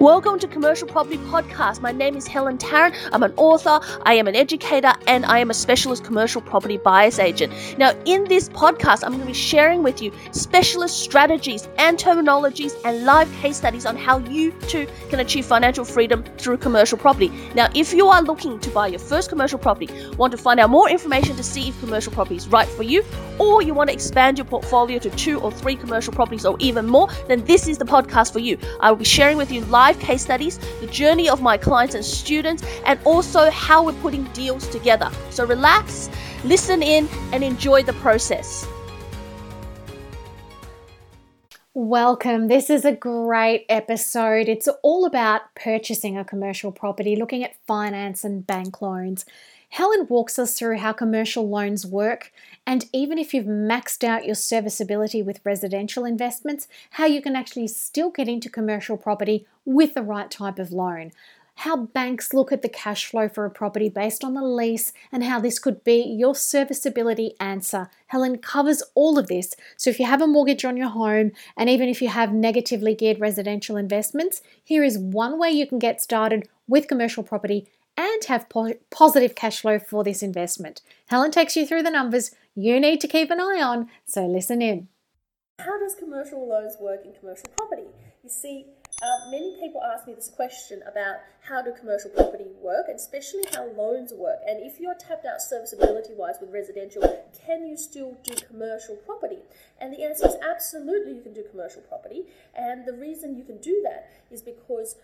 Welcome to Commercial Property Podcast. My name is Helen Tarrant. I'm an author, I am an educator, and I am a specialist commercial property buyer's agent. Now, in this podcast, I'm going to be sharing with you specialist strategies and terminologies and live case studies on how you too can achieve financial freedom through commercial property. Now, if you are looking to buy your first commercial property, want to find out more information to see if commercial property is right for you, or you want to expand your portfolio to two or three commercial properties or even more, then this is the podcast for you. I will be sharing with you live live case studies, the journey of my clients and students, and also how we're putting deals together. So relax, listen in, and enjoy the process. Welcome. This is a great episode. It's all about purchasing a commercial property, looking at finance and bank loans. Helen walks us through how commercial loans work, and even if you've maxed out your serviceability with residential investments, how you can actually still get into commercial property with the right type of loan. How banks look at the cash flow for a property based on the lease, and how this could be your serviceability answer. Helen covers all of this. So, if you have a mortgage on your home, and even if you have negatively geared residential investments, here is one way you can get started with commercial property and have po- positive cash flow for this investment. Helen takes you through the numbers you need to keep an eye on, so listen in. How does commercial loans work in commercial property? You see, uh, many people ask me this question about how do commercial property work, and especially how loans work. And if you're tapped out serviceability wise with residential, can you still do commercial property? And the answer is absolutely you can do commercial property. And the reason you can do that is because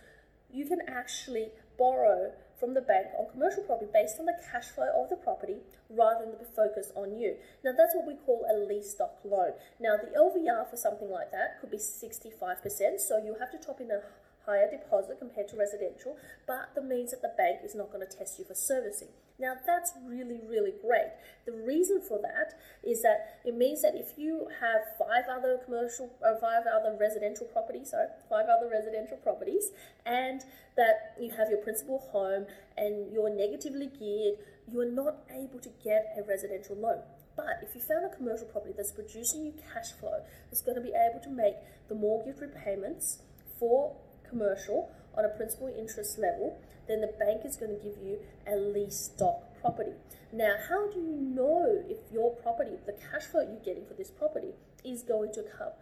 you can actually borrow from the bank on commercial property based on the cash flow of the property rather than the focus on you. Now, that's what we call a lease doc loan. Now, the LVR for something like that could be 65%, so you have to top in a higher deposit compared to residential, but that means that the bank is not going to test you for servicing. Now that's really, really great. The reason for that is that it means that if you have five other commercial or uh, five other residential properties, sorry, five other residential properties, and that you have your principal home and you're negatively geared, you are not able to get a residential loan. But if you found a commercial property that's producing you cash flow, that's going to be able to make the mortgage repayments for commercial on a principal interest level, then the bank is going to give you a lease doc property. Now, how do you know if your property, the cash flow you're getting for this property, is going to come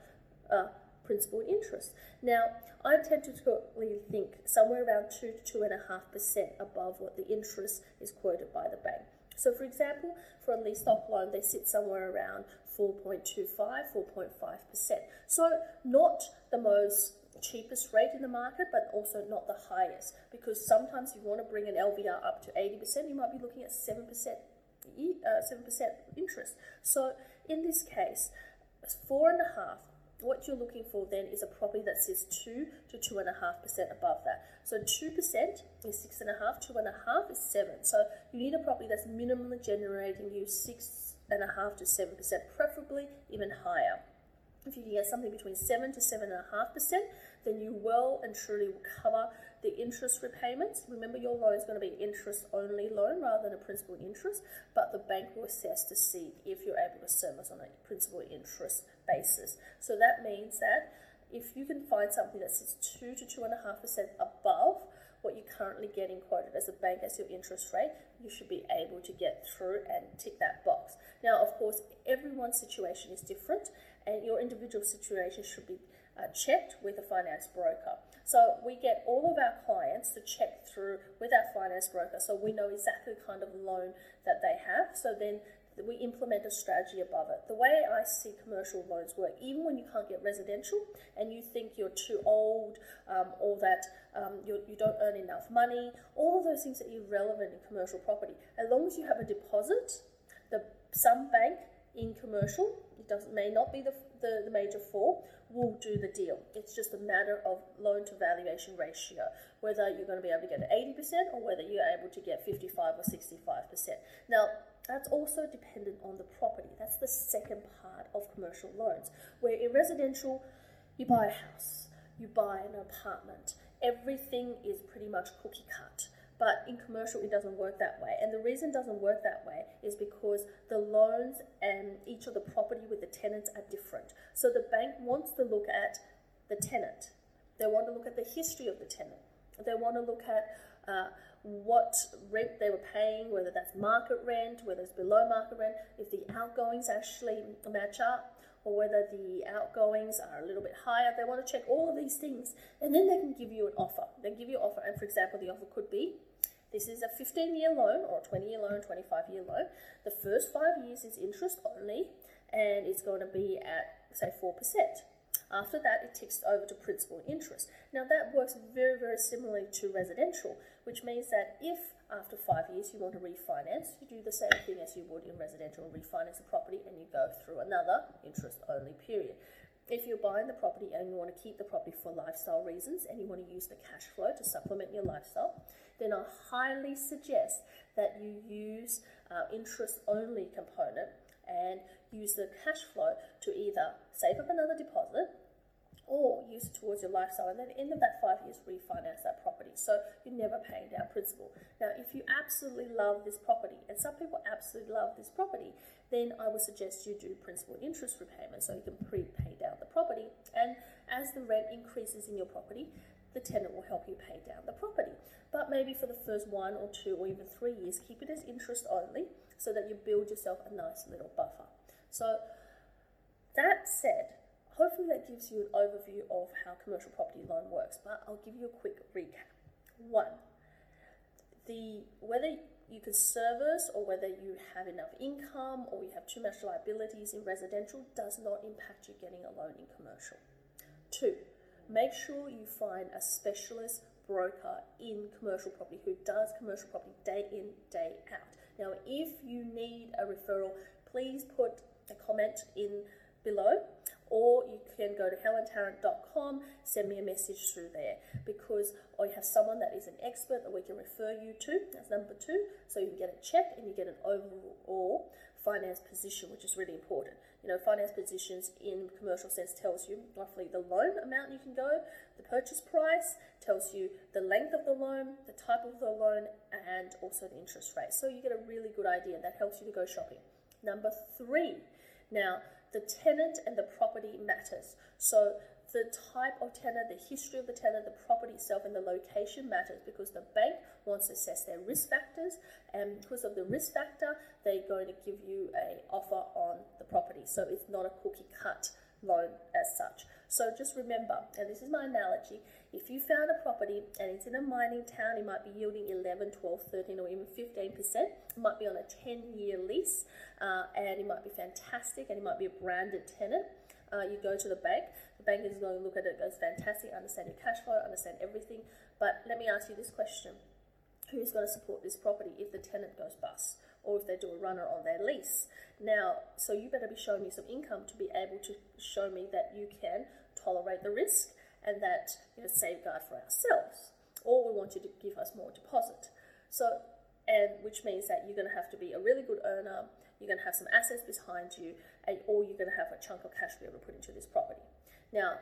uh, principal interest? Now, I tend to think somewhere around two to two and a half percent above what the interest is quoted by the bank. So, for example, for a lease doc loan, they sit somewhere around 4.25, 4.5%. So, not the most cheapest rate in the market, but also not the highest. Because sometimes you want to bring an LVR up to 80%, you might be looking at 7%, uh, 7% interest. So in this case, four and a half, what you're looking for then is a property that says two to two and a half percent above that. So two percent is six and a half, two and a half is seven. So you need a property that's minimally generating you six and a half to seven percent, preferably even higher. If you can get something between seven to seven and a half percent, then you well and truly will cover the interest repayments. Remember, your loan is going to be interest only loan rather than a principal interest, but the bank will assess to see if you're able to service on a principal interest basis. So that means that if you can find something that sits two to two and a half percent above what you're currently getting quoted as a bank as your interest rate, you should be able to get through and tick that box. Now, of course, everyone's situation is different, and your individual situation should be uh, checked with a finance broker. So we get all of our clients to check through with our finance broker so we know exactly the kind of loan that they have. So then we implement a strategy above it. The way I see commercial loans work, even when you can't get residential and you think you're too old um, or that um, you, you don't earn enough money, all of those things are irrelevant in commercial property. As long as you have a deposit, the some bank in commercial, it doesn't may not be the, the, the major four, will do the deal. It's just a matter of loan to valuation ratio, whether you're going to be able to get 80% or whether you're able to get 55 or 65%. Now, that's also dependent on the property. That's the second part of commercial loans, where in residential, you buy a house, you buy an apartment, everything is pretty much cookie cut. But in commercial, it doesn't work that way. And the reason it doesn't work that way is because the loans and each of the property with the tenants are different. So the bank wants to look at the tenant They want to look at the history of the tenant. They want to look at uh, what rent they were paying, whether that's market rent, whether it's below market rent, if the outgoings actually match up, or whether the outgoings are a little bit higher. They want to check all of these things, and then they can give you an offer. They give you an offer, and for example, the offer could be this is a 15 year loan or 20 year loan, 25 year loan. The first five years is interest only, and it's going to be at, say, 4%. After that, it ticks over to principal interest. Now, that works very, very similarly to residential, which means that if after five years you want to refinance, you do the same thing as you would in residential refinance a property and you go through another interest only period. If you're buying the property and you want to keep the property for lifestyle reasons and you want to use the cash flow to supplement your lifestyle, then I highly suggest that you use uh, interest only component and use the cash flow to either save up another deposit or use it towards your lifestyle and then at the end of that five years refinance that property. So you're never paying down principal. Now if you absolutely love this property and some people absolutely love this property then i would suggest you do principal interest repayment so you can prepay property and as the rent increases in your property the tenant will help you pay down the property but maybe for the first one or two or even three years keep it as interest only so that you build yourself a nice little buffer so that said hopefully that gives you an overview of how commercial property loan works, but I'll give you a quick recap. One, the whether you can service or whether you have enough income or you have too much liabilities in residential does not impact you getting a loan in commercial. Two, make sure you find a specialist broker in commercial property who does commercial property day in, day out. Now, if you need a referral, please put a comment in below or you can go to helentarrant.com, send me a message through there because you have someone that is an expert that we can refer you to. That's number two. So you can get a check and you get an overall finance position, which is really important. You know, finance positions in commercial sense tells you roughly the loan amount you can go, the purchase price, tells you the length of the loan, the type of the loan, and also the interest rate. So you get a really good idea that helps you to go shopping. Number three, now the tenant and the property matters. So the type of tenant, the history of the tenant, the property itself, and the location matters because the bank wants to assess their risk factors, and because of the risk factor, they're going to give you a offer on the property. So it's not a cookie cut loan as such. So just remember, and this is my analogy, if you found a property and it's in a mining town, it might be yielding 11, 12, 13, or even 15%. It might be on a 10 year lease uh, and it might be fantastic and it might be a branded tenant. Uh, you go to the bank, the bank is going to look at it, goes fantastic, understand your cash flow, understand everything. But let me ask you this question Who's going to support this property if the tenant goes bust? or if they do a runner on their lease. Now, so you better be showing me some income to be able to show me that you can tolerate the risk and that you know safeguard for ourselves. Or we want you to give us more deposit. So, and which means that you're going to have to be a really good earner. You're going to have some assets behind you, and, or you're going to have a chunk of cash to be able to put into this property. Now,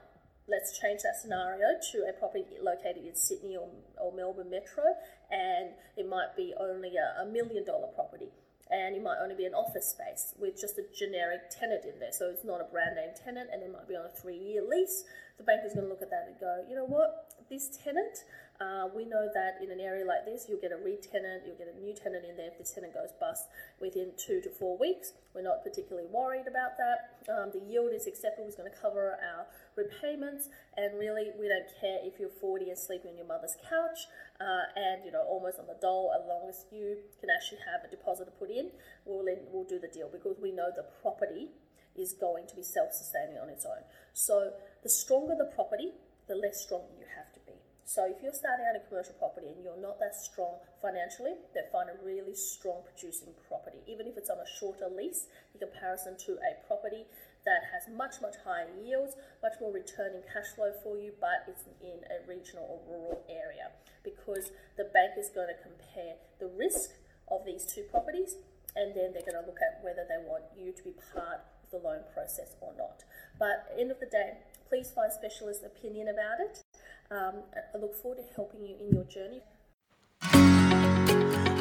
let's change that scenario to a property located in Sydney or, or Melbourne Metro, and it might be only a, a million dollar property and it might only be an office space with just a generic tenant in there. So it's not a brand name tenant, and it might be on a three year lease. The bank is going to look at that and go, you know what, this tenant, uh, we know that in an area like this, you'll get a re-tenant, you'll get a new tenant in there if the tenant goes bust within two to four weeks. We're not particularly worried about that. Um, the yield is acceptable, it's going to cover our repayments, and really, we don't care if you're 40 and sleeping on your mother's couch uh, and you know almost on the dole. As long as you can actually have a deposit to put in, we'll we'll do the deal because we know the property is going to be self-sustaining on its own. So the stronger the property, the less strong you have to be. So if you're starting out a commercial property and you're not that strong financially, then find a really strong producing property, even if it's on a shorter lease in comparison to a property that has much, much higher yields, much more returning cash flow for you, but it's in a regional or rural area because the bank is going to compare the risk of these two properties and then they're going to look at whether they want you to be part of the loan process or not. But end of the day, please find specialist opinion about it. Um, I look forward to helping you in your journey.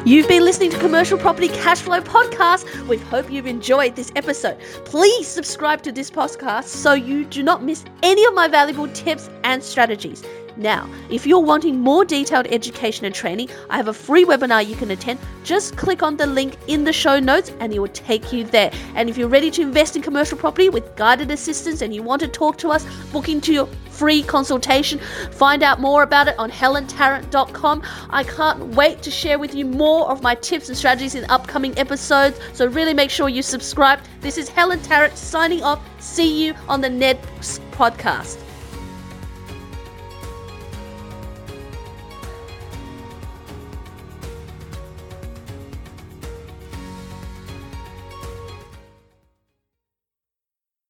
You've been listening to Commercial Property Cash Flow Podcast. We hope you've enjoyed this episode. Please subscribe to this podcast so you do not miss any of my valuable tips and strategies. Now, if you're wanting more detailed education and training, I have a free webinar you can attend. Just click on the link in the show notes and it will take you there. And if you're ready to invest in commercial property with guided assistance and you want to talk to us, book into your free consultation. Find out more about it on helentarrant.com. I can't wait to share with you more of my tips and strategies in upcoming episodes. So really make sure you subscribe. This is Helen Tarrant signing off. See you on the next podcast.